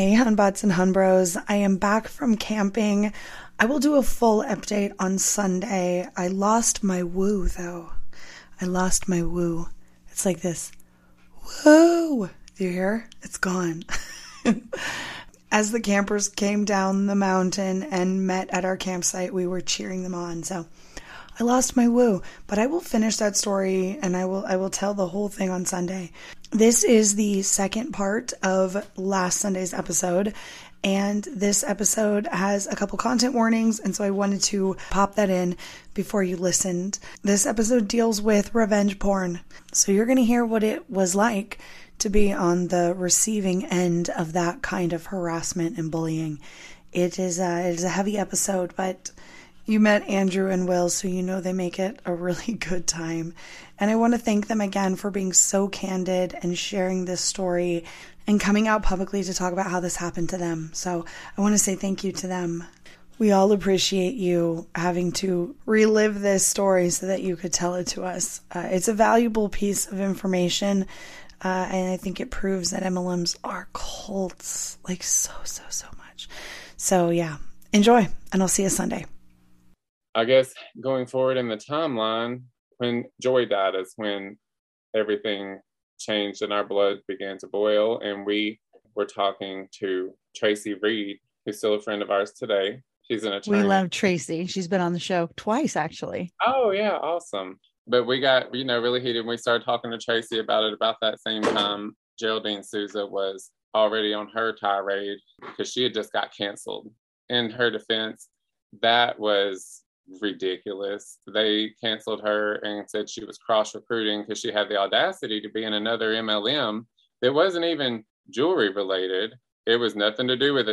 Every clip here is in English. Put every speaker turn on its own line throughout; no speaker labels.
Hey, Hunbots and Hunbros. I am back from camping. I will do a full update on Sunday. I lost my woo, though. I lost my woo. It's like this woo. Do you hear? It's gone. As the campers came down the mountain and met at our campsite, we were cheering them on. So I lost my woo, but I will finish that story and I will I will tell the whole thing on Sunday. This is the second part of last Sunday's episode and this episode has a couple content warnings and so I wanted to pop that in before you listened. This episode deals with revenge porn. So you're going to hear what it was like to be on the receiving end of that kind of harassment and bullying. It is a, it is a heavy episode, but you met Andrew and Will, so you know they make it a really good time. And I want to thank them again for being so candid and sharing this story and coming out publicly to talk about how this happened to them. So I want to say thank you to them. We all appreciate you having to relive this story so that you could tell it to us. Uh, it's a valuable piece of information, uh, and I think it proves that MLMs are cults like so, so, so much. So, yeah, enjoy, and I'll see you Sunday.
I guess going forward in the timeline, when Joy died is when everything changed and our blood began to boil. And we were talking to Tracy Reed, who's still a friend of ours today. She's an attorney.
We love Tracy. She's been on the show twice, actually.
Oh, yeah. Awesome. But we got, you know, really heated. We started talking to Tracy about it about that same time. Geraldine Souza was already on her tirade because she had just got canceled. In her defense, that was ridiculous. They canceled her and said she was cross recruiting because she had the audacity to be in another MLM that wasn't even jewelry related. It was nothing to do with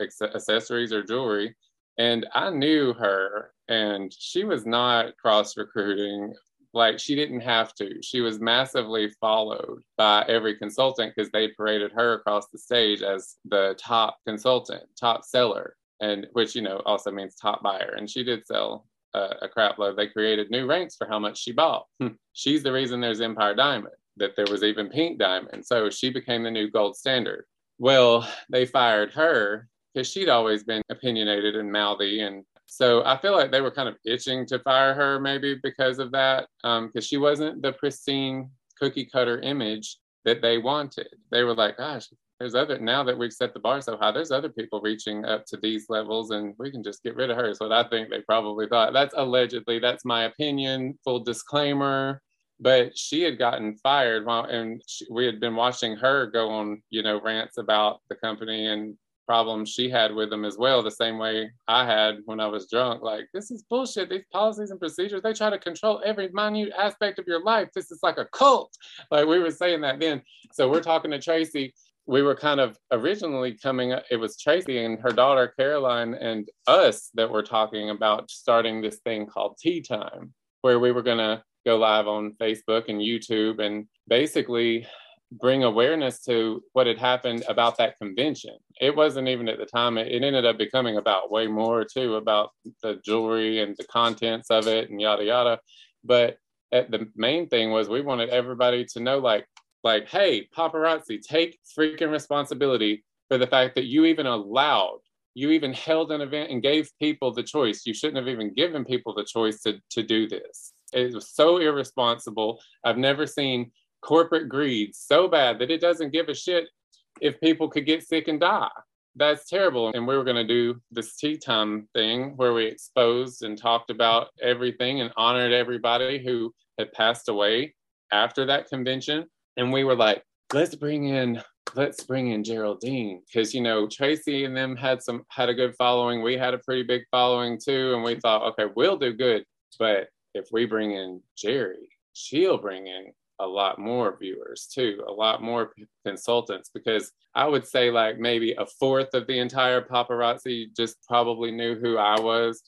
accessories or jewelry. And I knew her, and she was not cross recruiting. Like she didn't have to. She was massively followed by every consultant because they paraded her across the stage as the top consultant, top seller and which you know also means top buyer. And she did sell a, a crap load. They created new ranks for how much she bought. Hmm. She's the reason there's Empire Diamond, that there was even Pink Diamond. So she became the new gold standard. Well, they fired her because she'd always been opinionated and mouthy and so I feel like they were kind of itching to fire her, maybe because of that, because um, she wasn't the pristine cookie cutter image that they wanted. They were like, gosh, there's other now that we've set the bar so high there's other people reaching up to these levels and we can just get rid of her so i think they probably thought. That's allegedly that's my opinion full disclaimer. But she had gotten fired while and she, we had been watching her go on you know rants about the company and problems she had with them as well the same way i had when i was drunk. Like this is bullshit. These policies and procedures they try to control every minute aspect of your life. This is like a cult. Like we were saying that then. So we're talking to tracy we were kind of originally coming it was tracy and her daughter caroline and us that were talking about starting this thing called tea time where we were going to go live on facebook and youtube and basically bring awareness to what had happened about that convention. It wasn't even at the time it, it ended up becoming about way more too about the jewelry and the contents of it and yada yada. But the main thing was we wanted everybody to know like like, hey, paparazzi, take freaking responsibility for the fact that you even allowed, you even held an event and gave people the choice. You shouldn't have even given people the choice to, to do this. It was so irresponsible. I've never seen corporate greed so bad that it doesn't give a shit if people could get sick and die. That's terrible. And we were going to do this tea time thing where we exposed and talked about everything and honored everybody who had passed away after that convention. And we were like, let's bring in let's bring in Geraldine because you know Tracy and them had some had a good following. We had a pretty big following too, and we thought, okay, we'll do good. But if we bring in Jerry, she'll bring in a lot more viewers too, a lot more consultants because I would say like maybe a fourth of the entire paparazzi just probably knew who I was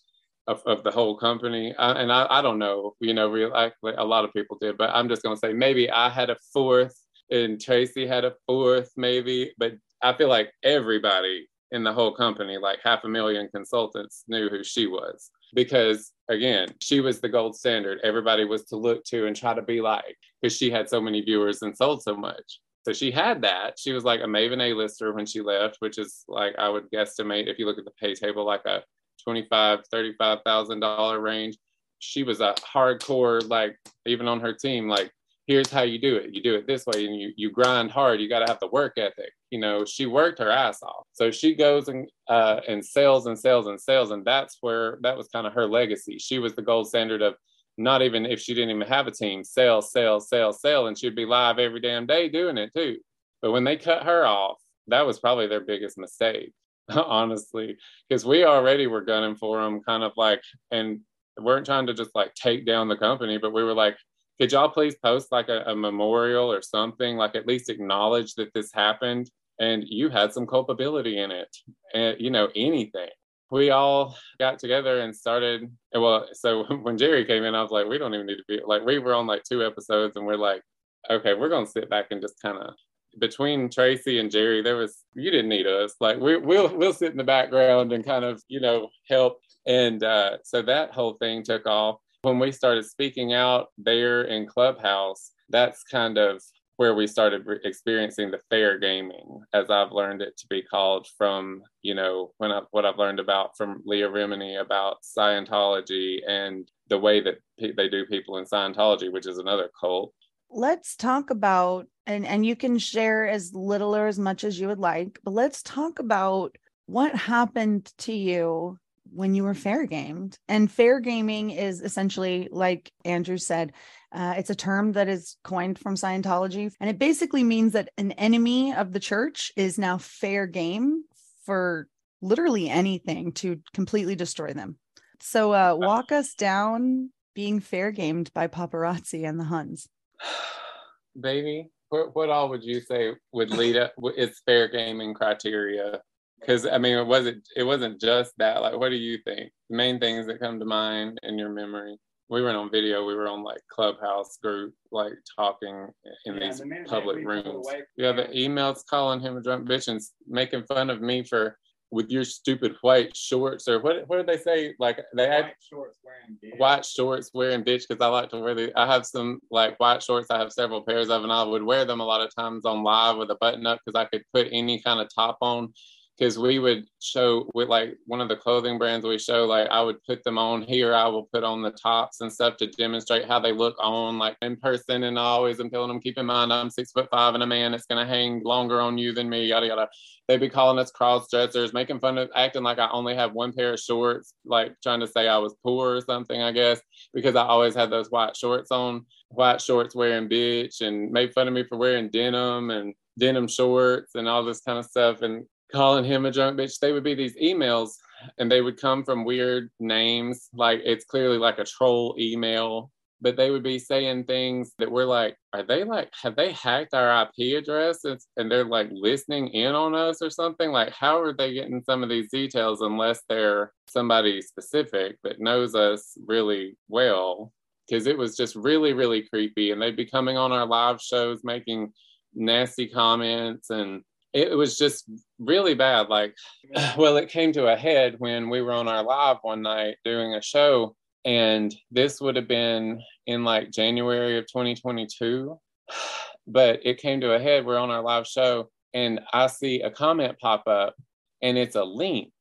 of, of the whole company. Uh, and I, I don't know, you know, real like, a lot of people did, but I'm just going to say maybe I had a fourth and Tracy had a fourth maybe, but I feel like everybody in the whole company, like half a million consultants knew who she was because again, she was the gold standard. Everybody was to look to and try to be like because she had so many viewers and sold so much. So she had that. She was like a Maven A lister when she left, which is like I would guesstimate if you look at the pay table, like a twenty-five, thirty-five thousand dollar range. She was a hardcore, like even on her team, like here's how you do it. You do it this way and you, you grind hard. You got to have the work ethic. You know, she worked her ass off. So she goes and, uh, and sells and sells and sells. And that's where that was kind of her legacy. She was the gold standard of not even if she didn't even have a team, sell, sell, sell, sell. And she'd be live every damn day doing it too. But when they cut her off, that was probably their biggest mistake, honestly, because we already were gunning for them kind of like, and weren't trying to just like take down the company, but we were like, could y'all please post like a, a memorial or something, like at least acknowledge that this happened and you had some culpability in it, and you know anything. We all got together and started. Well, so when Jerry came in, I was like, we don't even need to be like we were on like two episodes, and we're like, okay, we're gonna sit back and just kind of between Tracy and Jerry, there was you didn't need us. Like we, we'll we'll sit in the background and kind of you know help. And uh, so that whole thing took off when we started speaking out there in Clubhouse, that's kind of where we started re- experiencing the fair gaming, as I've learned it to be called from, you know, when I, what I've learned about from Leah Remini about Scientology and the way that pe- they do people in Scientology, which is another cult.
Let's talk about, and, and you can share as little or as much as you would like, but let's talk about what happened to you when you were fair gamed. And fair gaming is essentially, like Andrew said, uh, it's a term that is coined from Scientology. And it basically means that an enemy of the church is now fair game for literally anything to completely destroy them. So, uh, walk us down being fair gamed by paparazzi and the Huns.
Baby, what, what all would you say would lead up? It's fair gaming criteria because I mean, it wasn't it wasn't just that. Like, what do you think? The main things that come to mind in your memory. We weren't on video. We were on like clubhouse group, like talking in yeah, these the public rooms. Yeah, the emails calling him a drunk bitch and making fun of me for with your stupid white shorts or what? What did they say? Like they
white
had
shorts wearing bitch.
white shorts wearing bitch because I like to wear the. I have some like white shorts. I have several pairs of, and I would wear them a lot of times on live with a button up because I could put any kind of top on because we would show with like one of the clothing brands we show like i would put them on here i will put on the tops and stuff to demonstrate how they look on like in person and i always am telling them keep in mind i'm six foot five and a man it's going to hang longer on you than me yada yada. They'd be calling us cross dressers making fun of acting like i only have one pair of shorts like trying to say i was poor or something i guess because i always had those white shorts on white shorts wearing bitch and made fun of me for wearing denim and denim shorts and all this kind of stuff and calling him a drunk bitch. They would be these emails and they would come from weird names. Like it's clearly like a troll email, but they would be saying things that we're like, are they like, have they hacked our IP address and they're like listening in on us or something? Like, how are they getting some of these details unless they're somebody specific that knows us really well? Because it was just really, really creepy. And they'd be coming on our live shows making nasty comments and it was just really bad. Like, well, it came to a head when we were on our live one night doing a show, and this would have been in like January of 2022. But it came to a head. We're on our live show, and I see a comment pop up, and it's a link.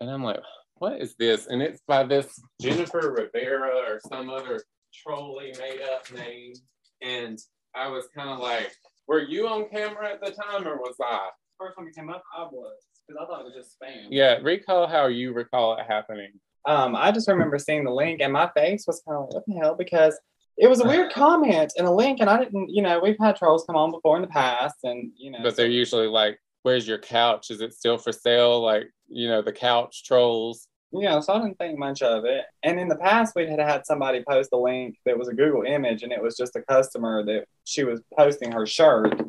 And I'm like, what is this? And it's by this Jennifer Rivera or some other trolly made up name. And I was kind of like, Were you on camera at the time or was I?
First time it came up, I was because I thought it was just spam.
Yeah, recall how you recall it happening.
Um, I just remember seeing the link and my face was kind of like, what the hell? Because it was a weird comment and a link, and I didn't, you know, we've had trolls come on before in the past, and you know,
But they're usually like, where's your couch? Is it still for sale? Like, you know, the couch trolls.
You know, so I didn't think much of it. And in the past, we had had somebody post a link that was a Google image, and it was just a customer that she was posting her shirt,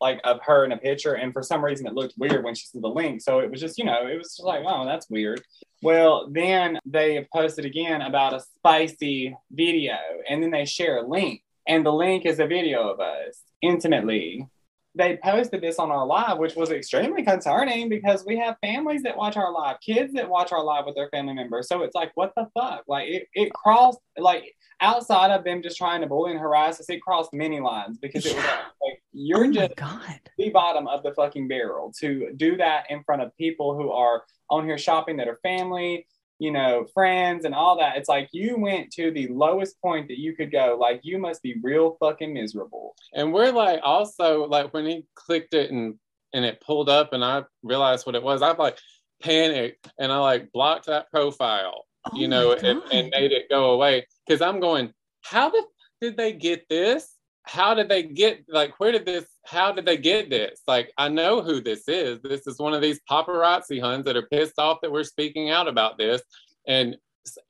like of her in a picture. And for some reason, it looked weird when she saw the link. So it was just, you know, it was just like, oh, that's weird. Well, then they posted again about a spicy video, and then they share a link, and the link is a video of us intimately they posted this on our live, which was extremely concerning because we have families that watch our live, kids that watch our live with their family members. So it's like, what the fuck? Like it, it crossed like outside of them just trying to bully and harass us, it crossed many lines because it was like, like, you're
oh
just
God.
the bottom of the fucking barrel to do that in front of people who are on here shopping that are family, you know, friends and all that. It's like you went to the lowest point that you could go. Like you must be real fucking miserable.
And we're like also like when he clicked it and and it pulled up and I realized what it was, I like panicked and I like blocked that profile,
Oh
you know, and, and made it go away. Cause I'm going, how the f- did they get this? How did they get like where did this how did they get this? Like I know who this is. This is one of these paparazzi huns that are pissed off that we're speaking out about this. And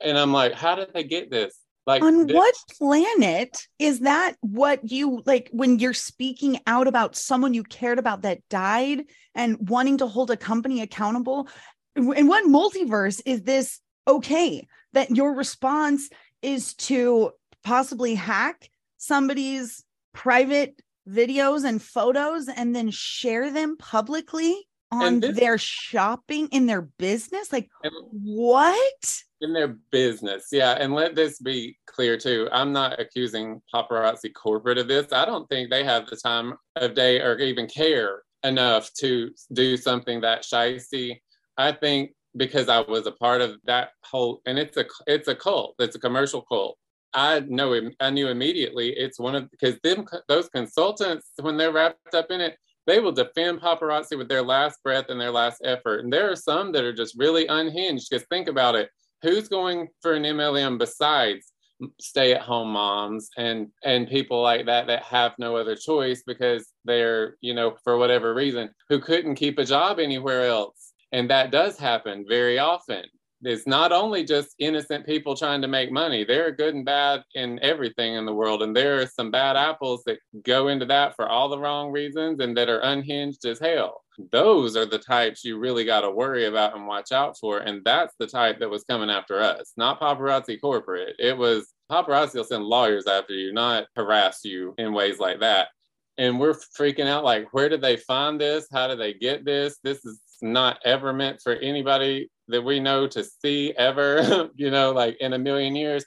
and I'm like, how did they get this? Like
on
this-
what planet is that what you like when you're speaking out about someone you cared about that died and wanting to hold a company accountable in what multiverse is this okay that your response is to possibly hack somebody's private videos and photos and then share them publicly on
this-
their shopping in their business like
and-
what
in their business. Yeah, and let this be clear too. I'm not accusing paparazzi corporate of this. I don't think they have the time of day or even care enough to do something that shisty. I think because I was a part of that whole, and it's a it's a cult. It's a commercial cult. I know I knew immediately it's one of because them those consultants when they're wrapped up in it, they will defend paparazzi with their last breath and their last effort. And there are some that are just really unhinged. Because think about it, who's going for an MLM besides stay-at-home moms and and people like that that have no other choice because they're you know for whatever reason who couldn't keep a job anywhere else and that does happen very often it's not only just innocent people trying to make money. There are good and bad in everything in the world and there are some bad apples that go into that for all the wrong reasons and that are unhinged as hell. Those are the types you really got to worry about and watch out for and that's the type that was coming after us not paparazzi corporate. It was paparazzi will send lawyers after you not harass you in ways like that. And we're freaking out like where did they find this? How did they get this? This is not ever meant for anybody that we know to see ever you know like in a million years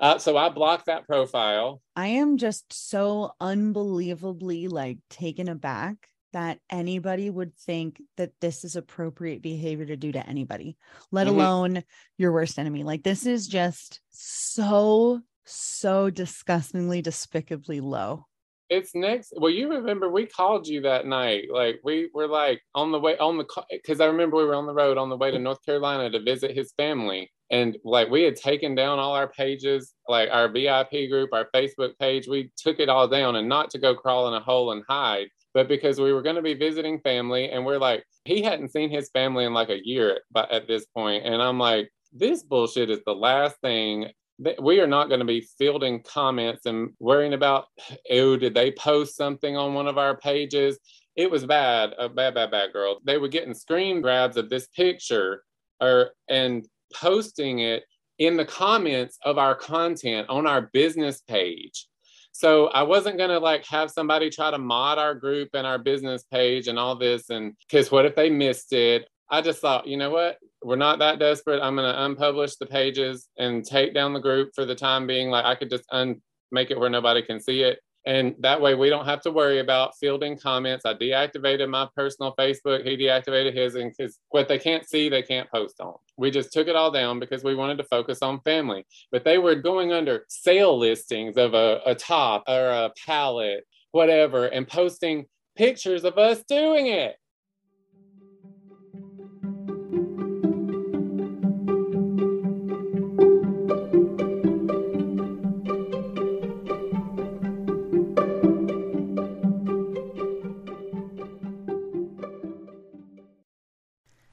uh, so i blocked that profile
I am just so unbelievably like taken aback that anybody would think that this is appropriate behavior to do to anybody, let
Mhm.
alone your worst enemy. Like this is just so, so disgustingly, despicably low.
It's next well you remember we called you that night like we were like on the way on the because i remember we were on the road on the way to north carolina to visit his family. And like we had taken down all our pages like our vip group our facebook page. We took it all down and not to go crawl in a hole and hide but because we were going to be visiting family and we're like he hadn't seen his family in like a year but at this point. And i'm like this bullshit is the last thing th- we are not going to be fielding comments and worrying about oh did they post something on one of our pages? It was bad a bad bad bad girl. They were getting screen grabs of this picture or and posting it in the comments of our content on our business page. So i wasn't going to like have somebody try to mod our group and our business page and all this and because what if they missed it i just thought you know what we're not that desperate. I'm going to unpublish the pages and take down the group for the time being. Like I could just un make it where nobody can see it. And that way we don't have to worry about fielding comments. I deactivated my personal Facebook. He deactivated his and because what they can't see, they can't post on. We just took it all down because we wanted to focus on family. But they were going under sale listings of a, a top or a palette whatever and posting pictures of us doing it.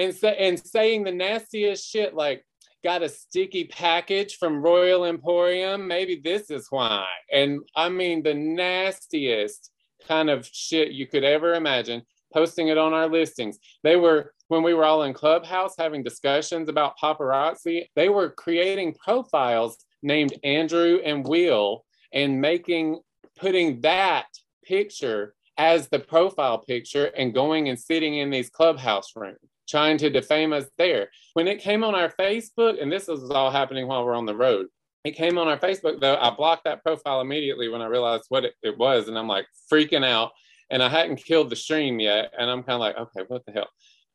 And sa- and saying the nastiest shit like got a sticky package from Royal Emporium. Maybe this is why. And I mean the nastiest kind of shit you could ever imagine. Posting it on our listings. They were when we were all in Clubhouse having discussions about paparazzi. They were creating profiles named Andrew and Will and making putting that picture as the profile picture and going and sitting in these clubhouse rooms trying to defame us there. When it came on our Facebook, and this was all happening while we're on the road, it came on our Facebook though. I blocked that profile immediately when I realized what it, it was, and I'm like freaking out. And I hadn't killed the stream yet, and I'm kind of like, okay, what the hell?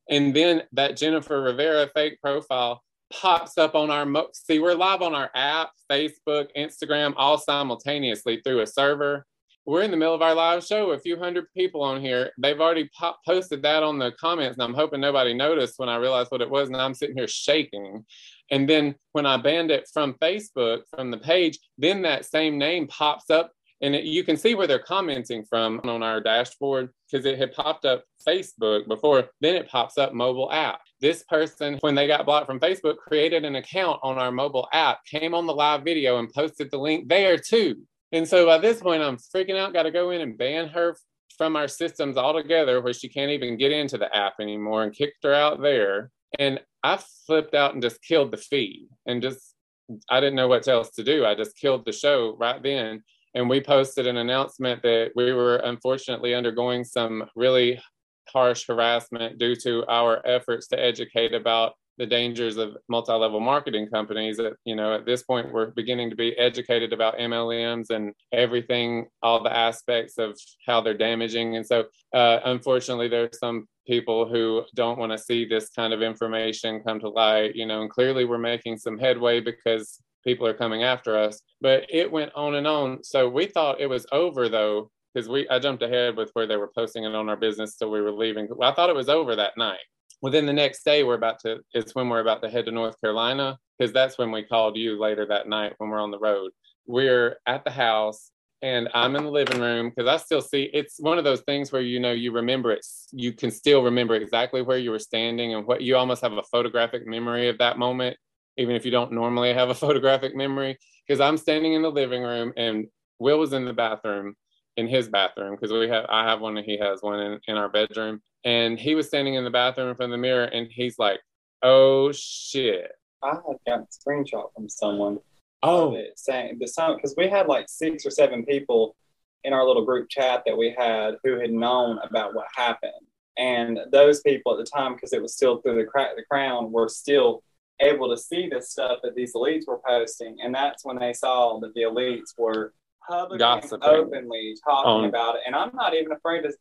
And then that Jennifer Rivera fake profile pops up on our mo- see we're live on our app, Facebook, Instagram, all simultaneously through a server we're in the middle of our live show, a few hundred people on here. They've already pop- posted that on the comments, and I'm hoping nobody noticed when I realized what it was. And I'm sitting here shaking. And then when I banned it from Facebook, from the page, then that same name pops up, and it, you can see where they're commenting from on our dashboard because it had popped up Facebook before. Then it pops up mobile app. This person, when they got blocked from Facebook, created an account on our mobile app, came on the live video, and posted the link there too. And so by this point, I'm freaking out, got to go in and ban her from our systems altogether, where she can't even get into the app anymore, and kicked her out there. And I flipped out and just killed the feed and just I didn't know what else to do. I just killed the show right then. And we posted an announcement that we were unfortunately undergoing some really harsh harassment due to our efforts to educate about the dangers of multi-level marketing companies that you know at this point we're beginning to be educated about mlms and everything all the aspects of how they're damaging. And so uh, unfortunately there's some people who don't want to see this kind of information come to light you know and clearly we're making some headway because people are coming after us. But it went on and on. So we thought it was over though because we i jumped ahead with where they were posting it on our business till we were leaving. I thought it was over that night within the next day we're about to it's when we're about to head to north carolina because that's when we called you later that night when we're on the road. We're at the house and i'm in the living room because i still see it's one of those things where you know you remember it you can still remember exactly where you were standing and what you almost have a photographic memory of that moment even if you don't normally have a photographic memory because i'm standing in the living room and will was in the bathroom in his bathroom because we have I have one and he has one in, in our bedroom. And he was standing in the bathroom in front of the mirror and he's like, Oh shit.
I had got a screenshot from someone.
Oh
saying the song because we had like six or seven people in our little group chat that we had who had known about what happened. And those people at the time, because it was still through the crack the crown, were still able to see this stuff that these elites were posting. And that's when they saw that the elites were publicly
Gossiping.
openly talking
On-
about it. And I'm not even afraid to,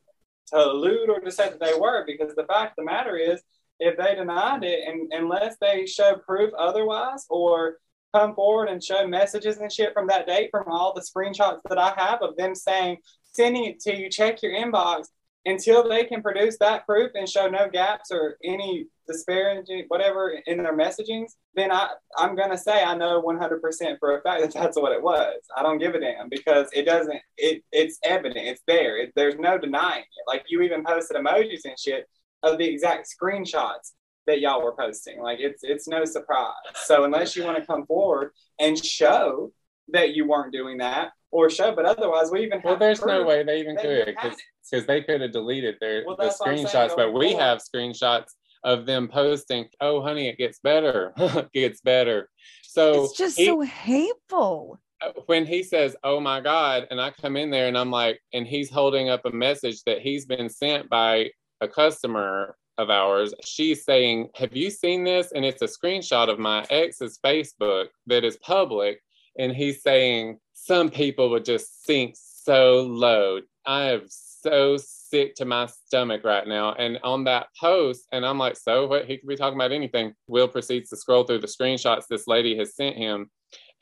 to allude or to say that they were because the fact of the matter is, if they denied it, and unless they show proof otherwise or come forward and show messages and shit from that date from all the screenshots that I have of them saying, sending it to you, check your inbox, until they can produce that proof and show no gaps or any disparaging whatever in their messagings, then I, I'm going to say I know 100% for a fact that that's what it was. I don't give a damn because it doesn't, it it's evident, it's there. It, there's no denying it. Like you even posted emojis and shit of the exact screenshots that y'all were posting. Like it's it's no surprise. So unless you want to come forward and show that you weren't doing that or show, but otherwise we even have
well there's no way they even could because they could have deleted their
Well,
the screenshots but we
forward.
have screenshots of them posting oh honey it gets better it gets better so
it's just
he-
so hateful.
Uh, when he says, "Oh my God," and I come in there and I'm like, and he's holding up a message that he's been sent by a customer of ours. She's saying, "Have you seen this?" And it's a screenshot of my ex's Facebook that is public, and he's saying, "Some people would just sink so low. I am so sick to my stomach right now." And on that post, and I'm like, "So what?" He could be talking about anything. Will proceeds to scroll through the screenshots this lady has sent him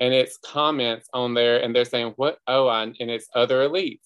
and it's comments on there and they're saying what oh I, and it's other elites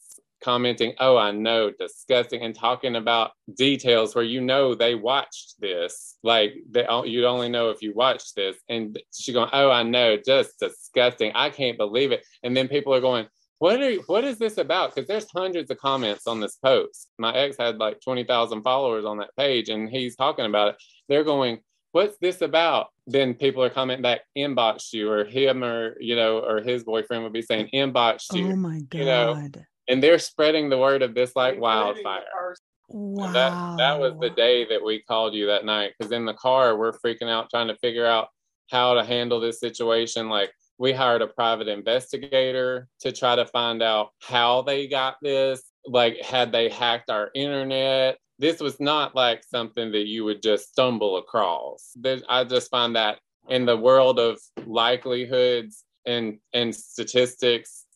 commenting oh i know disgusting and talking about details where you know they watched this like they you'd only know if you watched this and she going oh i know just disgusting i can't believe it and then people are going what are what is this about because there's hundreds of comments on this post my ex had like 20000 followers on that page and he's talking about it they're going what's this about? Then people are commenting back, "Inbox you, or him, or you know, or his boyfriend would be saying, inboxed you,
Oh my god.
you know, and they're spreading the word of this like
Including the
wildfire.
wow.
That that was the day that we called you that night because in the car we're freaking out trying to figure out how to handle this situation. Like we hired a private investigator to try to find out how they got this. Like had they hacked our internet? This was not like something that you would just stumble across. I just find that in the world of likelihoods and and statistics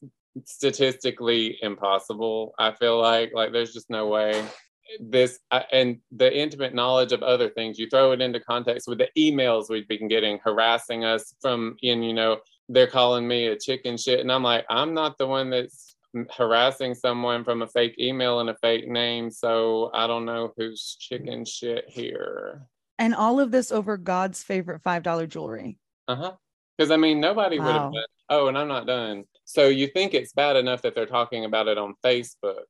statistically impossible i feel like like there's just no way this uh, and the intimate knowledge of other things you throw it into context with the emails we've been getting harassing us from in you know they're calling me a chicken shit. And i'm like i'm not the one that's harassing someone from a fake email and a fake name. So i don't know who's chicken shit here.
And all of this over God's favorite $5 jewelry.
uh-huh. Because i mean nobody would have
Wow.
done oh and i'm not done. So you think it's bad enough that they're talking about it on facebook.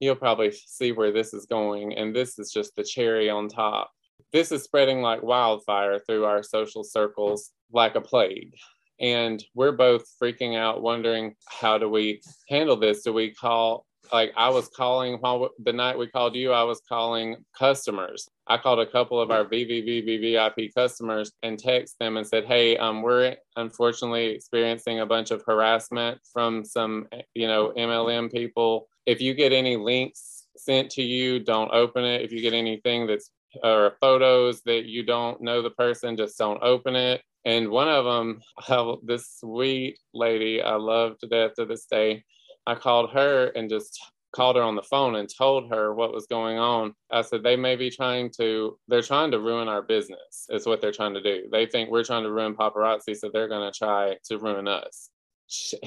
You'll probably see where this is going. And this is just the cherry on top. This is spreading like wildfire through our social circles like a plague and we're both freaking out wondering how do we handle this do we call like I was calling while the night we called you, I was calling customers. I called a couple of our VVVVVIP customers and text them and said, "Hey, um, we're unfortunately experiencing a bunch of harassment from some, you know, MLM people. If you get any links sent to you, don't open it. If you get anything that's or photos that you don't know the person, just don't open it." And one of them, oh, this sweet lady I love to death to this day, I called her and just called her on the phone and told her what was going on. I said, they may be trying to, they're trying to ruin our business, is what they're trying to do. They think we're trying to ruin paparazzi, so they're going to try to ruin us.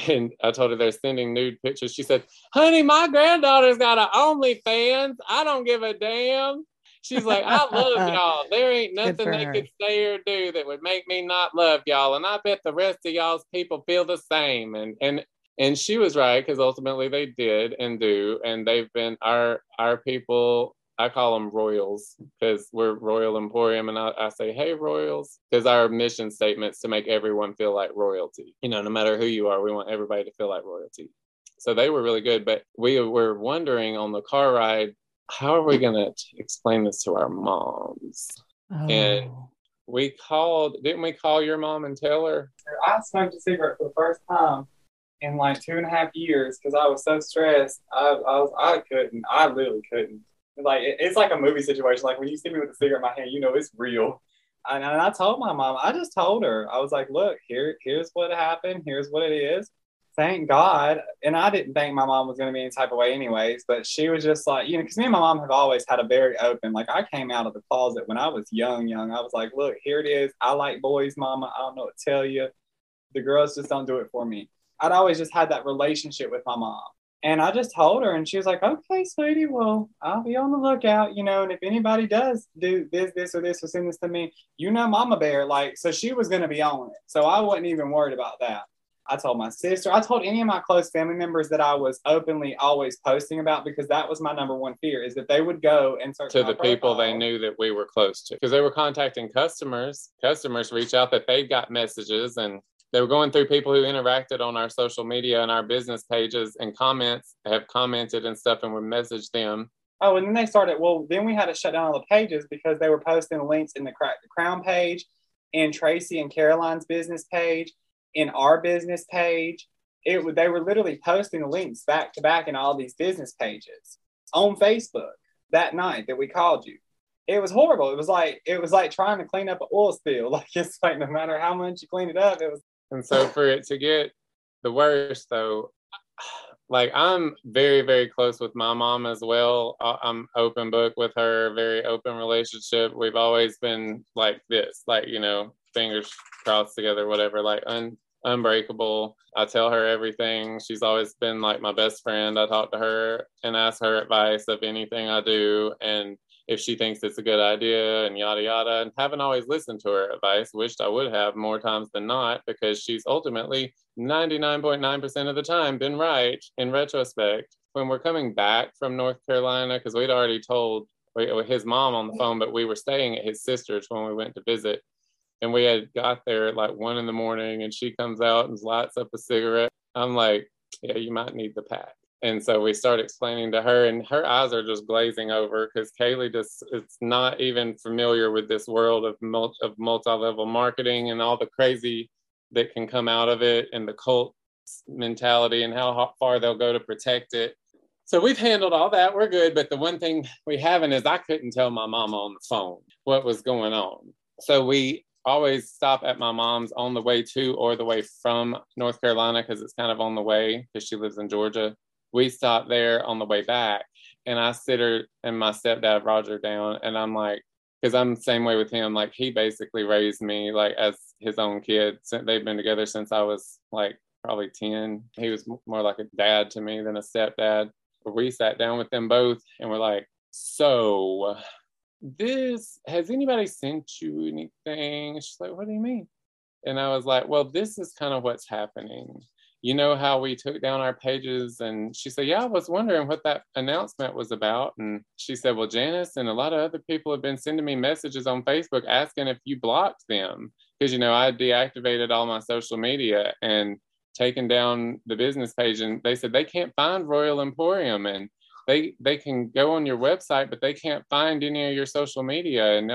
And I told her they're sending nude pictures. She said, honey, my granddaughter's got an OnlyFans. I don't give a damn. She's like, I love y'all. There ain't nothing they her. could say or do that would make me not love y'all. And I bet the rest of y'all's people feel the same. And and and she was right because ultimately they did and do and they've been our our people i call them royals because we're royal emporium and I, I say hey royals because our mission statements to make everyone feel like royalty you know no matter who you are we want everybody to feel like royalty so they were really good but we were wondering on the car ride how are we going to explain this to our moms oh. and we called didn't we call your mom and tell her
i smoked a cigarette for the first time in like two and a half years because I was so stressed. I, I was I couldn't. I literally couldn't. Like it, it's like a movie situation. Like when you see me with a cigarette in my hand, you know it's real. And, and I told my mom. I just told her. I was like, "Look, here, here's what happened. Here's what it is." Thank God. And I didn't think my mom was going to be any type of way, anyways. But she was just like, you know, because me and my mom have always had a very open. Like I came out of the closet when I was young, young. I was like, "Look, here it is. I like boys, mama. I don't know what to tell you. The girls just don't do it for me." I'd always just had that relationship with my mom. And I just told her, and she was like, okay, sweetie, well, I'll be on the lookout, you know, and if anybody does do this, this, or this, or send this to me, you know, Mama Bear, like, so she was going to be on it. So I wasn't even worried about that. I told my sister, I told any of my close family members that I was openly always posting about because that was my number one fear is that they would go and search
to the people they knew that we were close to. Because they were contacting customers. Customers reach out that they got messages and they were going through people who interacted on our social media and our business pages and comments have commented and stuff and we message them.
Oh and then they started well then we had to shut down all the pages because they were posting links in the crown page and tracy and caroline's business page in our business page it they were literally posting links back to back in all these business pages on facebook that night that we called you it was horrible. It was like it was like trying to clean up an oil spill. Like it's like no matter how much you clean it up, it was
and so for it to get the worst though, like I'm very, very close with my mom as well. I'm open book with her, very open relationship. We've always been like this, like, you know, fingers crossed together, whatever, like un- unbreakable. I tell her everything. She's always been like my best friend. I talk to her and ask her advice of anything I do. And if she thinks it's a good idea and yada yada and haven't always listened to her advice wished i would have more times than not because she's ultimately 99.9% of the time been right in retrospect when we're coming back from north carolina because we'd already told his mom on the phone but we were staying at his sister's when we went to visit and we had got there at like one in the morning and she comes out and lights up a cigarette. I'm like yeah you might need the pack. And so we start explaining to her and her eyes are just glazing over because kaylee just it's not even familiar with this world of, multi, of multi-level marketing and all the crazy that can come out of it and the cult mentality and how far they'll go to protect it. So we've handled all that. We're good. But the one thing we haven't is i couldn't tell my mama on the phone what was going on. So we always stop at my mom's on the way to or the way from north carolina because it's kind of on the way because she lives in georgia we stopped there on the way back and I sit her and my stepdad Roger down and I'm like, because I'm the same way with him. Like he basically raised me like as his own kid. They've been together since I was like probably 10. He was more like a dad to me than a stepdad. We sat down with them both and we're like, so this has anybody sent you anything? She's like, what do you mean? And I was like, well, this is kind of what's happening. You know how we took down our pages? And she said yeah i was wondering what that announcement was about. And she said well janice and a lot of other people have been sending me messages on facebook asking if you blocked them. Because you know i deactivated all my social media and taken down the business page. And they said they can't find Royal Emporium. And they they can go on your website, but they can't find any of your social media. And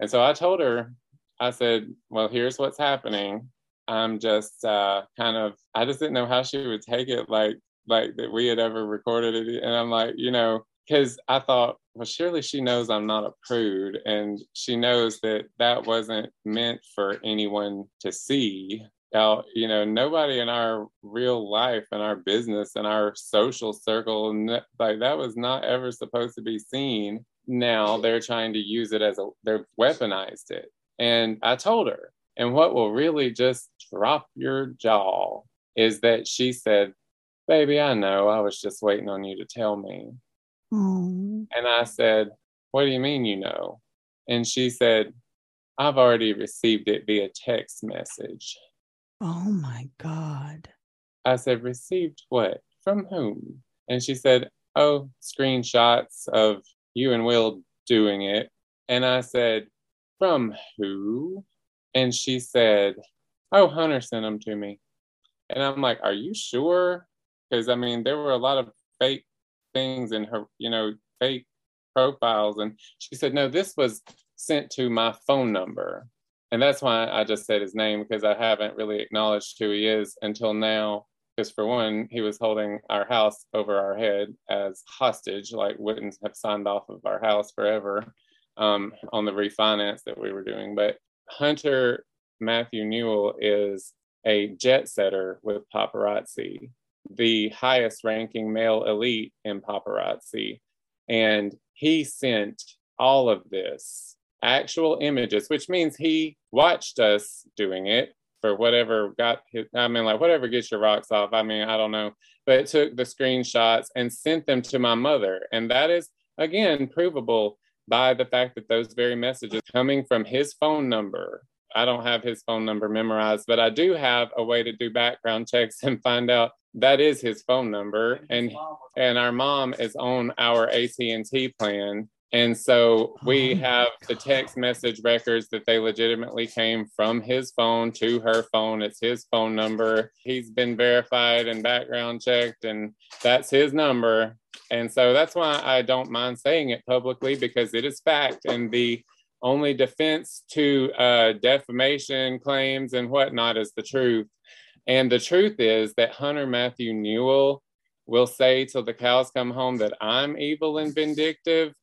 and so I told her, I said, well, here's what's happening. I'm just uh, kind of I just didn't know how she would take it, like like that we had ever recorded it. And I'm like, you know, because I thought, well, surely she knows I'm not a prude, and she knows that that wasn't meant for anyone to see. Now, you know, nobody in our real life and our business and our social circle, like that was not ever supposed to be seen. Now they're trying to use it as a, they've weaponized it. And I told her, and what will really just drop your jaw is that she said, Baby, I know. I was just waiting on you to tell me.
Mm.
And I said, What do you mean you know? And she said, I've already received it via text message.
Oh my God.
I said, Received what? From whom? And she said, Oh, screenshots of you and Will doing it. And I said, From who? And she said, Oh, Hunter sent them to me. And I'm like, Are you sure? Because I mean, there were a lot of fake things in her, you know, fake profiles. And she said, No, this was sent to my phone number. And that's why I just said his name because I haven't really acknowledged who he is until now. Because for one, he was holding our house over our head as hostage, like wouldn't have signed off of our house forever um, on the refinance that we were doing. But Hunter Matthew Newell is a jet setter with paparazzi, the highest ranking male elite in paparazzi. And he sent all of this actual images, which means he watched us doing it for whatever got his, I mean, like whatever gets your rocks off. I mean, I don't know, but it took the screenshots and sent them to my mother. And that is, again, provable by the fact that those very messages coming from his phone number. I don't have his phone number memorized, but I do have a way to do background checks and find out that is his phone number. And and our mom is on our AT&T plan and so we
Oh.
have the text message records that they legitimately came from his phone to her phone. It's his phone number. He's been verified and background checked, and that's his number. And so that's why I don't mind saying it publicly because it is fact. And the only defense to uh, defamation claims and whatnot is the truth. And the truth is that Hunter Matthew Newell will say till the cows come home that I'm evil and vindictive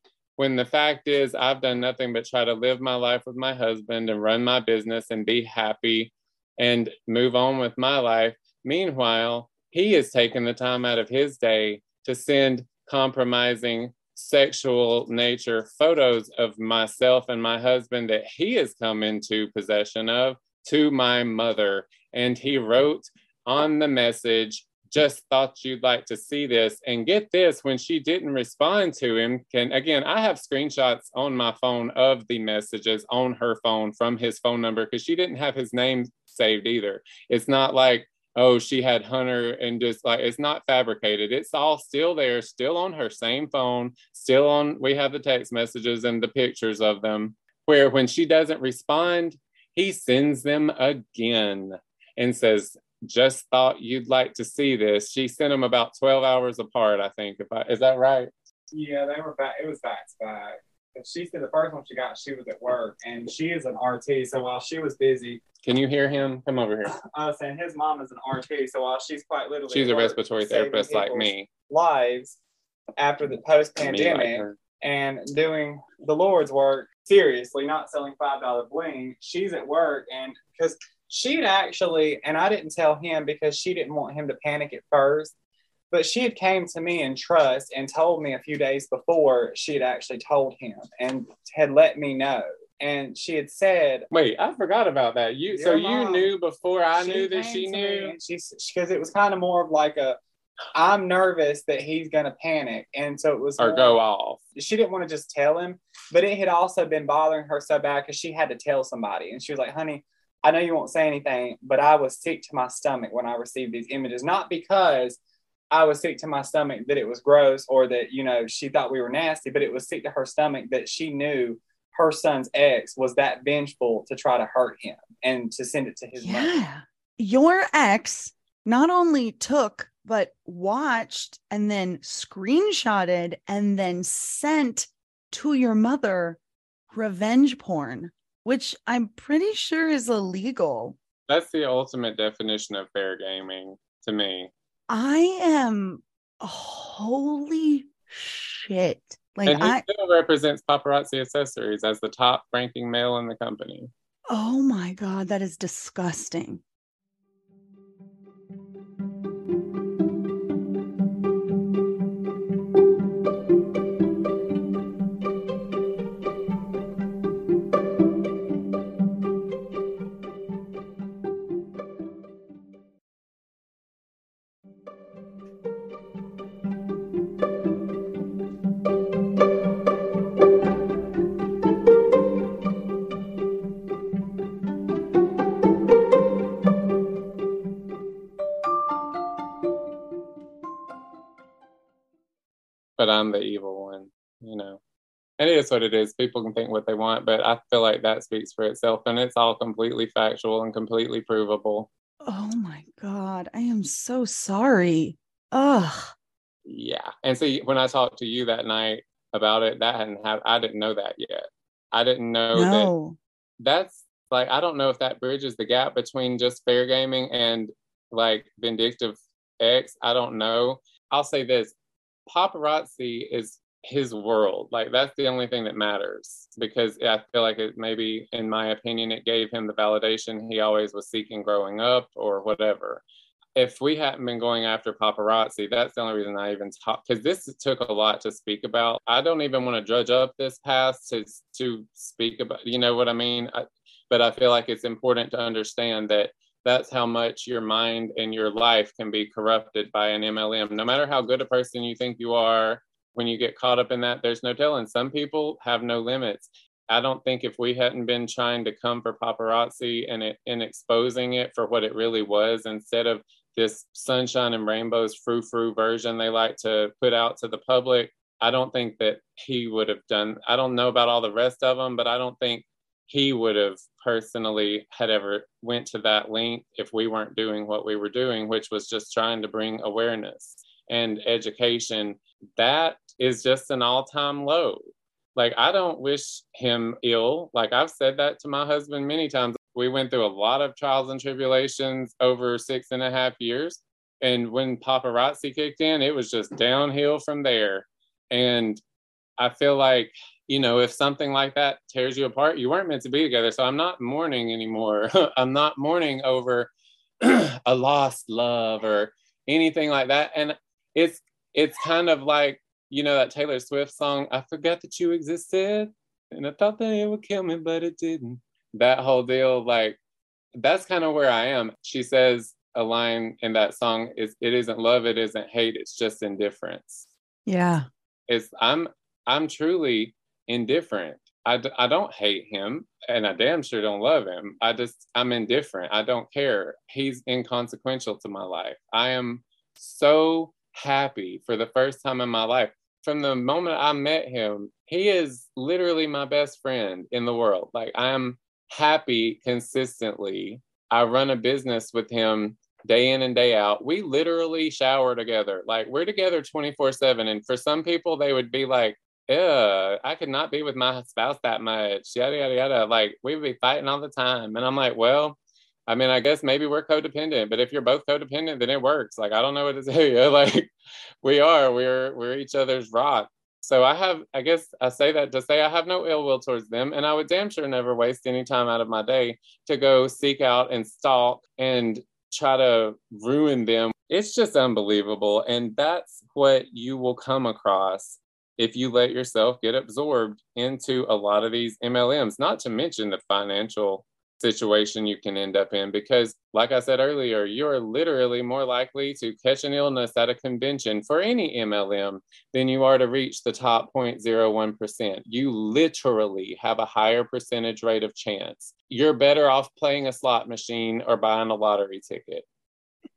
when the fact is I've done nothing but try to live my life with my husband and run my business and be happy and move on with my life. Meanwhile, he has taken the time out of his day to send compromising sexual nature photos of myself and my husband that he has come into possession of to my mother. And he wrote on the message, just thought you'd like to see this and get this when she didn't respond to him. Can again i have screenshots on my phone of the messages on her phone from his phone number because she didn't have his name saved either. It's not like oh she had hunter and just like it's not fabricated. It's all still there still on her same phone still on we have the text messages and the pictures of them where when she doesn't respond he sends them again and says just thought you'd like to see this. She sent them about 12 hours apart, I think. If I, is that right?
Yeah, they were back. It was back to back. And she said the first one she got, she was at work, and she is an RT. So while she was busy,
Can you hear him? Come over here.
I was saying his mom is an RT. So while she's quite literally
She's a respiratory therapist like me.
lives after the post
Me like
pandemic and doing the Lord's work seriously, not selling five dollar bling. She's at work, and because she'd actually, and I didn't tell him because she didn't want him to panic at first. But she had came to me in trust and told me a few days before she had actually told him and had let me know. And she had said,
Wait, I forgot about that. You so
Your
you knew before I knew that she knew.
because it was kind of more of like a, I'm nervous that he's gonna panic, and so it was
Or
more-
go off.
she didn't want to just tell him, but it had also been bothering her so bad because she had to tell somebody. And she was like, honey, I know you won't say anything, but I was sick to my stomach when I received these images. Not because I was sick to my stomach that it was gross or that, you know, she thought we were nasty, but it was sick to her stomach that she knew her son's ex was that vengeful to try to hurt him and to send it to his mother.
Your ex not only took, but watched and then screenshotted and then sent to your mother revenge porn, which I'm pretty sure is illegal.
That's the ultimate definition of fair gaming to me.
I am holy shit. Like
and he
I
still represents paparazzi accessories as the top ranking male in the company.
oh my god, that is disgusting.
I'm the evil one, you know. And it is what it is. People can think what they want, but I feel like that speaks for itself and it's all completely factual and completely provable.
Oh my god, I am so sorry. Ugh.
Yeah. And see, when I talked to you that night about it, that hadn't happened. I didn't know that yet. I didn't know that that's like I don't know if that bridges the gap between just fair gaming and like vindictive X. I don't know. I'll say this paparazzi is his world. Like that's the only thing that matters because I feel like it maybe in my opinion it gave him the validation he always was seeking growing up or whatever. If we hadn't been going after paparazzi, that's the only reason I even talk because this took a lot to speak about. I don't even want to drudge up this past to to speak about. You know what I mean? I, but I feel like it's important to understand that that's how much your mind and your life can be corrupted by an MLM. No matter how good a person you think you are, when you get caught up in that, there's no telling. Some people have no limits. I don't think if we hadn't been trying to come for paparazzi and it, and exposing it for what it really was, instead of this sunshine and rainbows frou frou version they like to put out to the public, I don't think that he would have done. I don't know about all the rest of them, but I don't think he would have personally had ever went to that length if we weren't doing what we were doing which was just trying to bring awareness and education. That is just an all-time low. Like i don't wish him ill. Like i've said that to my husband many times. We went through a lot of trials and tribulations over six and a half years. And when paparazzi kicked in it was just downhill from there. And i feel like you know, if something like that tears you apart, you weren't meant to be together. So I'm not mourning anymore. I'm not mourning over a lost love or anything like that. And it's it's kind of like, you know, that Taylor Swift song, I forgot that you existed. And I thought that it would kill me, but it didn't. That whole deal, like, that's kind of where I am. She says a line in that song is it isn't love, it isn't hate, it's just indifference.
Yeah.
It's I'm I'm truly indifferent. I, d- I don't hate him and I damn sure don't love him. I just, I'm indifferent. I don't care. He's inconsequential to my life. I am so happy for the first time in my life. From the moment I met him, he is literally my best friend in the world. Like, I am happy consistently. I run a business with him day in and day out. We literally shower together. Like, we're together 24 7. And for some people, they would be like, yeah, I could not be with my spouse that much. Yada yada yada. Like we would be fighting all the time. And I'm like, well, I mean, I guess maybe we're codependent, but if you're both codependent, then it works. Like I don't know what to tell you. Like we are, we're we're each other's rock. So I have, I guess I say that to say I have no ill will towards them, and I would damn sure never waste any time out of my day to go seek out and stalk and try to ruin them. It's just unbelievable, and that's what you will come across if you let yourself get absorbed into a lot of these MLMs, not to mention the financial situation you can end up in. Because, like I said earlier, you're literally more likely to catch an illness at a convention for any MLM than you are to reach the top 0.01%. You literally have a higher percentage rate of chance. You're better off playing a slot machine or buying a lottery ticket.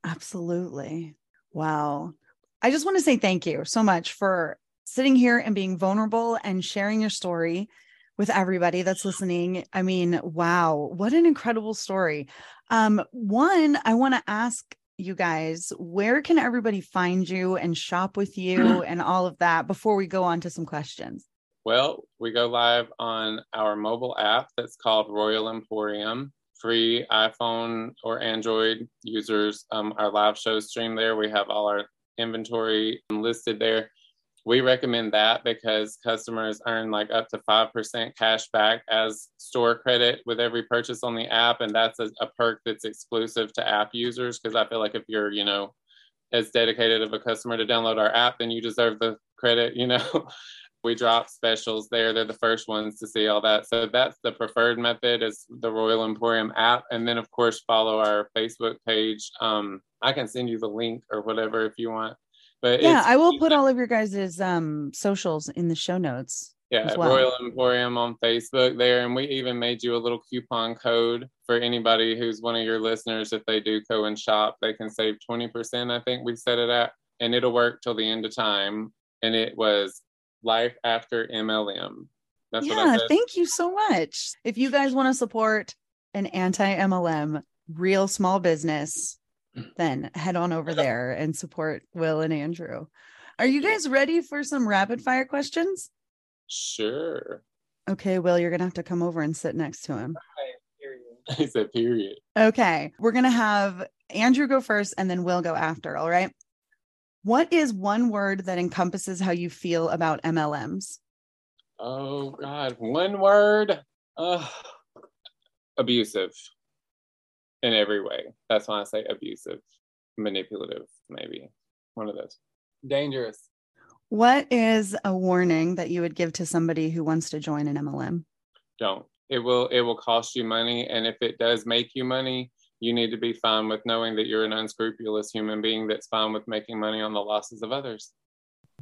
Absolutely. Wow. I just want to say thank you so much for sitting here and being vulnerable and sharing your story with everybody that's listening. I mean, wow, what an incredible story. Um, one, I want to ask you guys, where can everybody find you and shop with you and all of that before we go on to some questions?
Well, we go live on our mobile app that's called Royal Emporium. Free iPhone or Android users, um, our live show stream there. We have all our inventory listed there. We recommend that because customers earn like up to 5% cash back as store credit with every purchase on the app. And that's a, a perk that's exclusive to app users. Because I feel like if you're, you know, as dedicated of a customer to download our app, then you deserve the credit, you know. we drop specials there. They're the first ones to see all that. So that's the preferred method is the Royal Emporium app. And then of course follow our Facebook page. Um, I can send you the link or whatever if you want. But
yeah, I will put all of your guys' um socials in the show notes.
Yeah, well. Royal Emporium on Facebook there. And we even made you a little coupon code for anybody who's one of your listeners. If they do go and shop, they can save 20%. I think we set it at. And it'll work till the end of time. And it was life after MLM.
That's yeah, thank you so much. If you guys want to support an anti MLM real small business, then head on over there and support Will and Andrew. Are you guys ready for some rapid fire questions?
Sure.
Okay, Will, you're going to have to come over and sit next to him.
He said, period.
Okay, we're going to have Andrew go first and then Will go after. All right. What is one word that encompasses how you feel about MLMs?
Oh God, one word. Uh, abusive in every way. That's why I say abusive, manipulative, maybe one of those.
Dangerous.
What is a warning that you would give to somebody who wants to join an MLM?
Don't. It will it will cost you money and if it does make you money, you need to be fine with knowing that you're an unscrupulous human being that's fine with making money on the losses of others.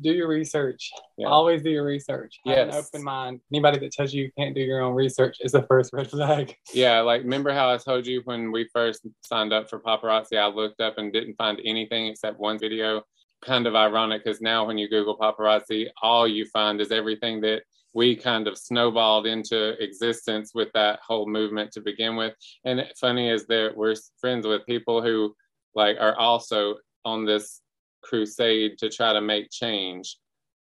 Do your research. Yeah. Always do your research. Yes. open mind. Anybody that tells you you can't do your own research is the first red flag.
Yeah, like remember how I told you when we first signed up for paparazzi, I looked up and didn't find anything except one video. Kind of ironic because now when you Google paparazzi, all you find is everything that we kind of snowballed into existence with that whole movement to begin with. And funny is that we're friends with people who like are also on this crusade to try to make change.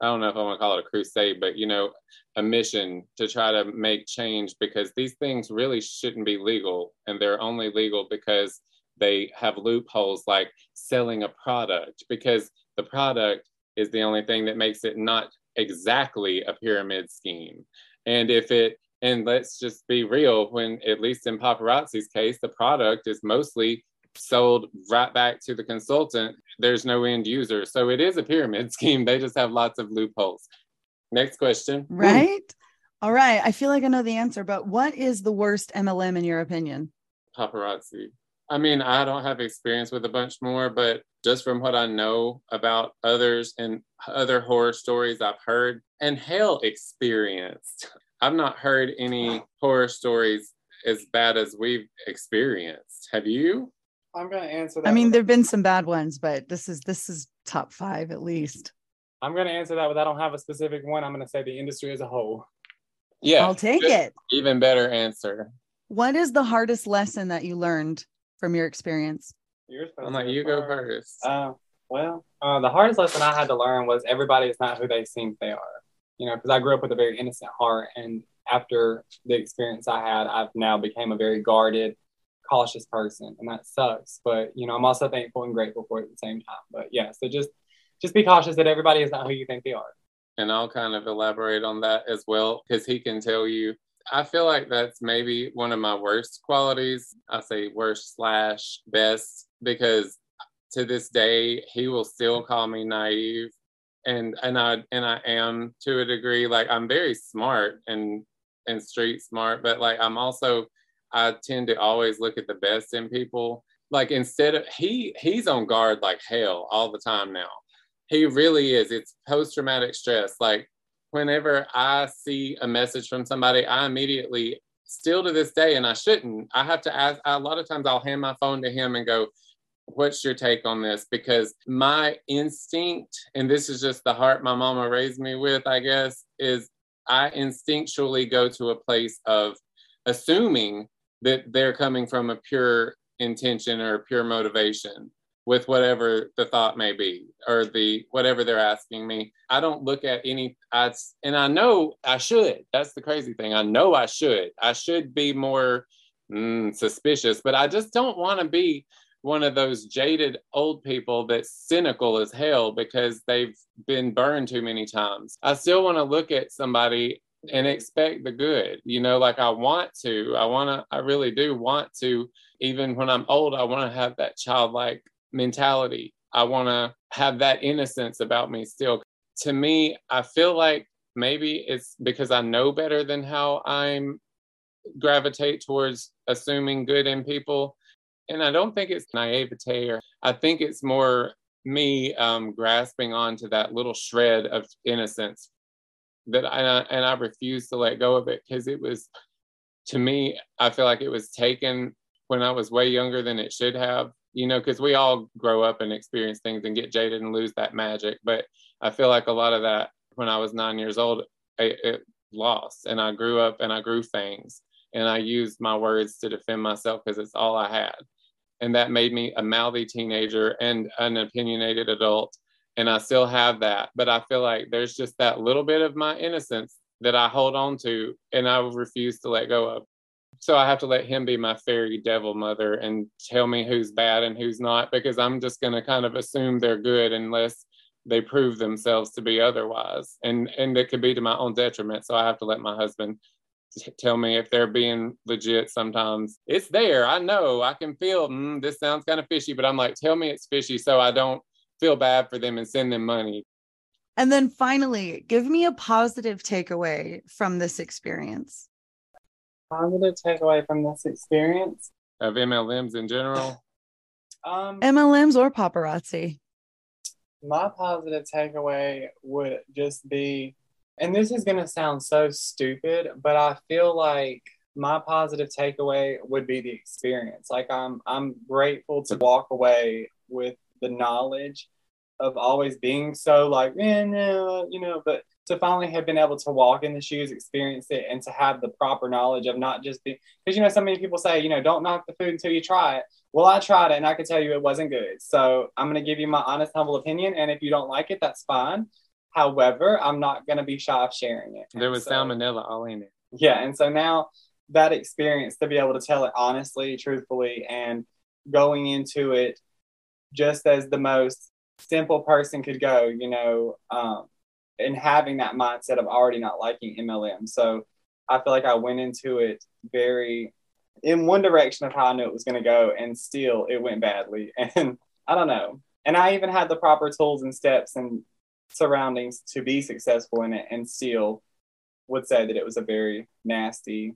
I don't know if I want to call it a crusade, but you know, a mission to try to make change because these things really shouldn't be legal and they're only legal because they have loopholes like selling a product because the product is the only thing that makes it not exactly a pyramid scheme. And if it, and let's just be real, when at least in paparazzi's case, the product is mostly sold right back to the consultant, there's no end user. So it is a pyramid scheme. They just have lots of loopholes. Next question.
Right. All right. I feel like I know the answer, but what is the worst MLM in your opinion?
Paparazzi. I mean, I don't have experience with a bunch more, but just from what I know about others and other horror stories I've heard and hell experienced, I've not heard any horror stories as bad as we've experienced. Have you?
I'm going to answer that.
I mean, there've been some bad ones, but this is this is top 5 at least.
I'm going to answer that, but I don't have a specific one. I'm going to say the industry as a whole.
Yeah.
I'll take it.
Even better answer.
What is the hardest lesson that you learned from your experience?
I'm like, you go first.
Uh, well, uh, the hardest lesson I had to learn was everybody is not who they seem they are. You know, because I grew up with a very innocent heart, and after the experience I had, I've now became a very guarded, cautious person, and that sucks. But you know, I'm also thankful and grateful for it at the same time. But yeah, so just just be cautious that everybody is not who you think they are.
And I'll kind of elaborate on that as well, because he can tell you I feel like that's maybe one of my worst qualities. I say worst slash best because to this day he will still call me naive and and I and I am to a degree like I'm very smart and and street smart but like I'm also I tend to always look at the best in people. Like instead of he he's on guard like hell all the time now. He really is. It's post traumatic stress. Like whenever I see a message from somebody, I immediately, still to this day, and I shouldn't, I have to ask, a lot of times I'll hand my phone to him and go, What's your take on this? Because my instinct, and this is just the heart my mama raised me with, I guess, is I instinctually go to a place of assuming that they're coming from a pure intention or pure motivation. with whatever the thought may be or the whatever they're asking me. I don't look at any I and I know I should. That's the crazy thing. I know I should. I should be more mm, suspicious, but I just don't want to be one of those jaded old people that's cynical as hell because they've been burned too many times. I still want to look at somebody and expect the good. You know, like I want to, I want to, I really do want to, even when I'm old, I want to have that childlike mentality. I want to have that innocence about me still. To me, I feel like maybe it's because I know better than how I'm gravitate towards assuming good in people. And I don't think it's naivete or I think it's more me um, grasping onto that little shred of innocence that I and I refuse to let go of it because it was to me I feel like it was taken when I was way younger than it should have you know because we all grow up and experience things and get jaded and lose that magic. But I feel like a lot of that when I was nine years old it, it lost and I grew up and I grew things and I used my words to defend myself because it's all I had. And that made me a mouthy teenager and an opinionated adult and I still have that. But I feel like there's just that little bit of my innocence that I hold on to and I refuse to let go of. So I have to let him be my fairy devil mother and tell me who's bad and who's not because I'm just going to kind of assume they're good unless they prove themselves to be otherwise. And and it could be to my own detriment. So I have to let my husband tell me if they're being legit sometimes. It's there. I know. I can feel mm, this sounds kind of fishy, but I'm like, tell me it's fishy so I don't feel bad for them and send them money.
And then finally, give me a positive takeaway from this experience.
Positive takeaway from this experience
of MLMs in general.
Um, MLMs or paparazzi.
My positive takeaway would just be, and this is going to sound so stupid, but I feel like my positive takeaway would be the experience. Like I'm, I'm grateful to walk away with the knowledge of always being so like, eh, no, you know, but to finally have been able to walk in the shoes, experience it, and to have the proper knowledge of not just the because you know so many people say you know don't knock the food until you try it. Well, I tried it and I can tell you it wasn't good. So I'm going to give you my honest, humble opinion, and if you don't like it, that's fine. However, I'm not going to be shy of sharing it.
There was so, salmonella all in it.
Yeah, and so now that experience to be able to tell it honestly, truthfully, and going into it just as the most simple person could go, you know, um, and having that mindset of already not liking MLM. So I feel like I went into it very in one direction of how I knew it was going to go, and still it went badly. And I don't know. And I even had the proper tools and steps and surroundings to be successful in it, and still would say that it was a very nasty.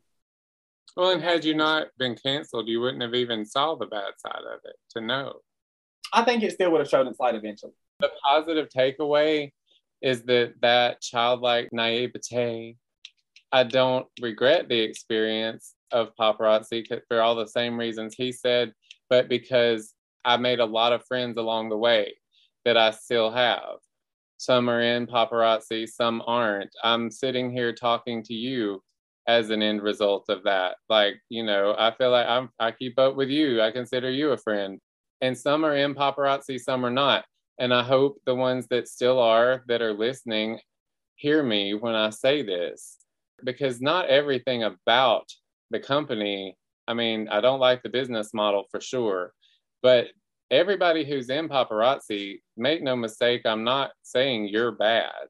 Well, and had you not been canceled, you wouldn't have even saw the bad side of it to know.
I think it still would have shown its light eventually.
The positive takeaway is that that childlike naivete. I don't regret the experience of paparazzi for all the same reasons he said, but because I made a lot of friends along the way that I still have. Some are in paparazzi, some aren't. I'm sitting here talking to you as an end result of that. Like, you know, I feel like I'm I keep up with you. I consider you a friend and some are in paparazzi, some are not. And I hope the ones that still are that are listening hear me when I say this because not everything about the company, I mean, I don't like the business model for sure, but everybody who's in paparazzi, make no mistake, I'm not saying you're bad.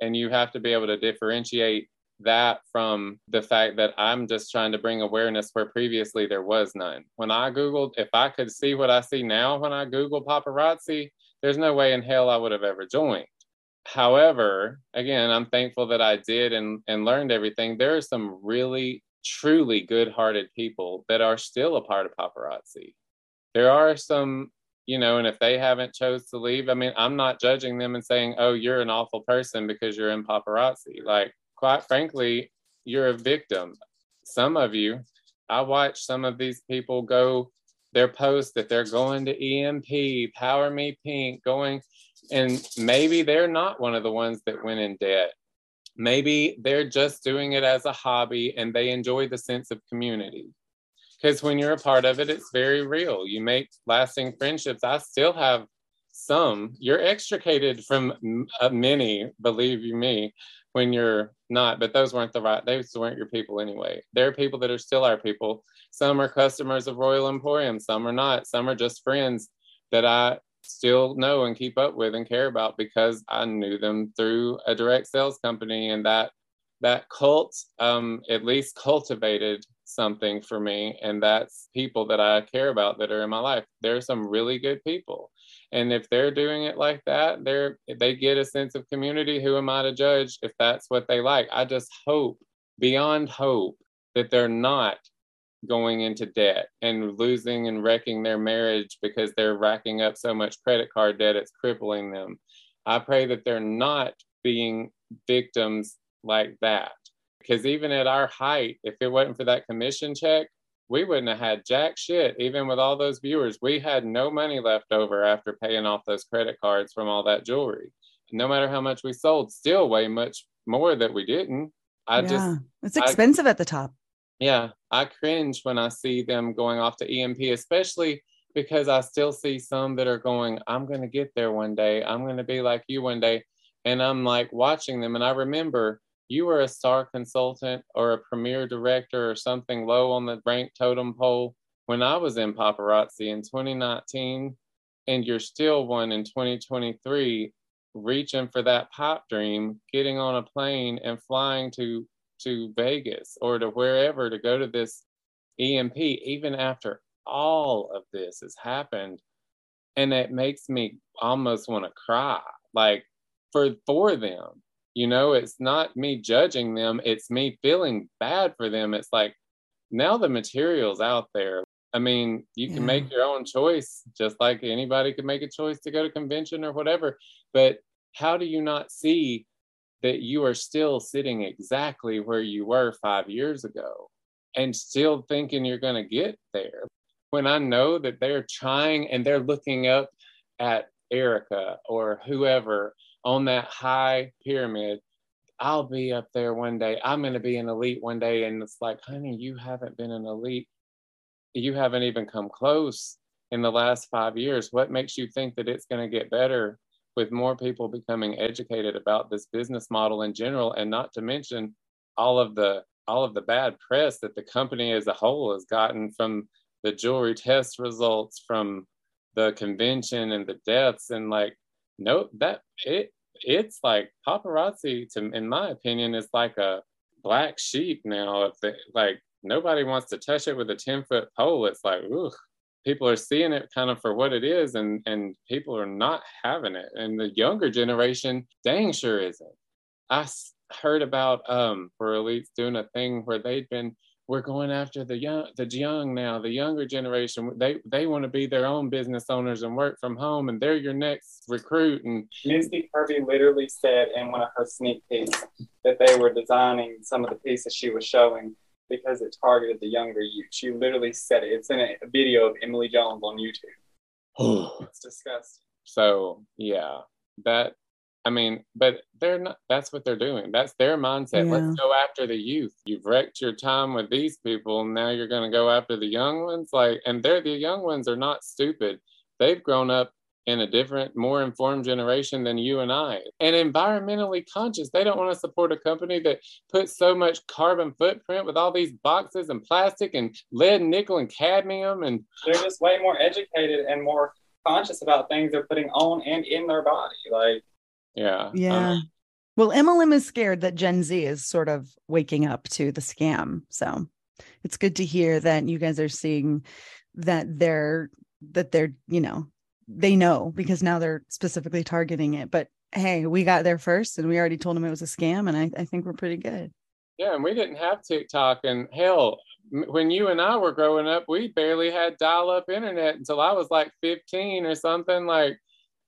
And you have to be able to differentiate that from the fact that I'm just trying to bring awareness where previously there was none. When I Googled, if I could see what I see now when I Google paparazzi, there's no way in hell I would have ever joined. However, again, I'm thankful that I did and, and learned everything. There are some really, truly good hearted people that are still a part of paparazzi. There are some, you know, and if they haven't chose to leave, I mean, I'm not judging them and saying, oh, you're an awful person because you're in paparazzi. Like, quite frankly, you're a victim. Some of you, I watch some of these people go their post that they're going to EMP, Empower Me Pink, going, and maybe they're not one of the ones that went in debt. Maybe they're just doing it as a hobby and they enjoy the sense of community. because when you're a part of it, it's very real. You make lasting friendships. I still have some. You're extricated from uh, many, believe you me, when you're not. But those weren't the right. Those weren't your people anyway. There are people that are still our people. Some are customers of Royal Emporium. Some are not. Some are just friends that I still know and keep up with and care about because I knew them through a direct sales company and that that cult um, at least cultivated something for me and that's people that i care about that are in my life there's some really good people and if they're doing it like that they're they get a sense of community who am i to judge if that's what they like? I just hope beyond hope that they're not going into debt and losing and wrecking their marriage because they're racking up so much credit card debt it's crippling them. I pray that they're not being victims like that. Because even at our height, if it wasn't for that commission check, we wouldn't have had jack shit. Even with all those viewers, we had no money left over after paying off those credit cards from all that jewelry. No matter how much we sold, still way much more that we didn't. I yeah, just
it's expensive I, at the top.
Yeah, I cringe when I see them going off to EMP, especially because I still see some that are going, I'm going to get there one day. I'm going to be like you one day. And I'm like watching them. And I remember you were a star consultant or a premier director or something low on the rank totem pole when I was in paparazzi in 2019, and you're still one in 2023, reaching for that pop dream, getting on a plane and flying to to Vegas or to wherever to go to this EMP, even after all of this has happened. And it makes me almost want to cry, like for for them you know it's not me judging them it's me feeling bad for them. It's like now the material's out there. I mean you can yeah. make your own choice just like anybody could make a choice to go to convention or whatever but how do you not see that you are still sitting exactly where you were five years ago and still thinking you're going to get there? When i know that they're trying and they're looking up at erica or whoever on that high pyramid. I'll be up there one day. I'm going to be an elite one day. And it's like, honey, you haven't been an elite. You haven't even come close in the last five years. What makes you think that it's going to get better with more people becoming educated about this business model in general? And not to mention all of the all of the bad press that the company as a whole has gotten from the jewelry test results from the convention and the deaths and like no that it it's like paparazzi to in my opinion is like a black sheep now. If they, like nobody wants to touch it with a 10 foot pole it's like ooh people are seeing it kind of for what it is and and people are not having it. And the younger generation dang sure isn't. I heard about um for elites doing a thing where they'd been we're going after the young the young now the younger generation. They they want to be their own business owners and work from home and they're your next recruit. And
misty kirby literally said in one of her sneak peeks that they were designing some of the pieces she was showing because it targeted the younger youth she literally said it. It's in a video of emily jones on youtube. It's disgusting.
So yeah that I mean, but they're not, that's what they're doing. That's their mindset. Yeah. Let's go after the youth. You've wrecked your time with these people. Now you're going to go after the young ones. Like, and they're the young ones are not stupid. They've grown up in a different, more informed generation than you and I, and environmentally conscious. They don't want to support a company that puts so much carbon footprint with all these boxes and plastic and lead, nickel, and cadmium. And
they're just way more educated and more conscious about things they're putting on and in their body. Like,
yeah.
Yeah. Um, well, MLM is scared that Gen Z is sort of waking up to the scam. So it's good to hear that you guys are seeing that they're that they're, you know, they know because now they're specifically targeting it. But hey, we got there first and we already told them it was a scam. And I, I think we're pretty good.
Yeah, and we didn't have TikTok. And hell, when you and I were growing up, we barely had dial up internet until I was like 15 or something. Like,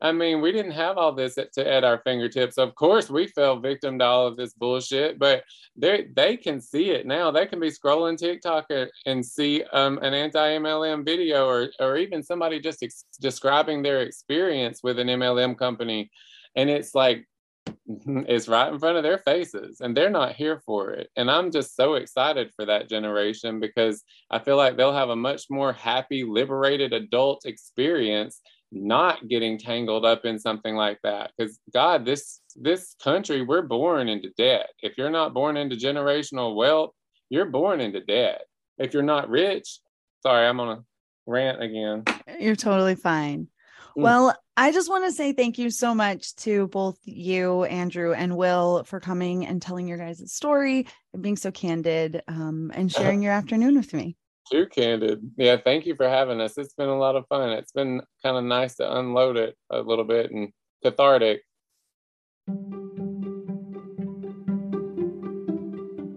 I mean, we didn't have all this at, to, at our fingertips. Of course, we fell victim to all of this bullshit, but they they can see it now. They can be scrolling TikTok and see um, an anti MLM video, or or even somebody just ex- describing their experience with an MLM company, and it's like it's right in front of their faces and they're not here for it. And I'm just so excited for that generation because I feel like they'll have a much more happy, liberated adult experience not getting tangled up in something like that. Because god this this country we're born into debt. If you're not born into generational wealth you're born into debt. If you're not rich sorry i'm on a rant again.
You're totally fine. Mm. well i just want to say thank you so much to both you andrew and will for coming and telling your guys' story and being so candid um, and sharing your afternoon with me
too candid. Yeah, thank you for having us. It's been a lot of fun. It's been kind of nice to unload it a little bit and cathartic.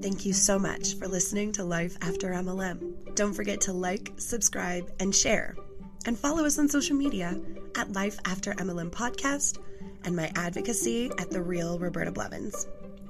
Thank you so much for listening to Life After MLM. Don't forget to like, subscribe, and share. And follow us on social media at Life After MLM Podcast and my advocacy at The Real Roberta Blevins.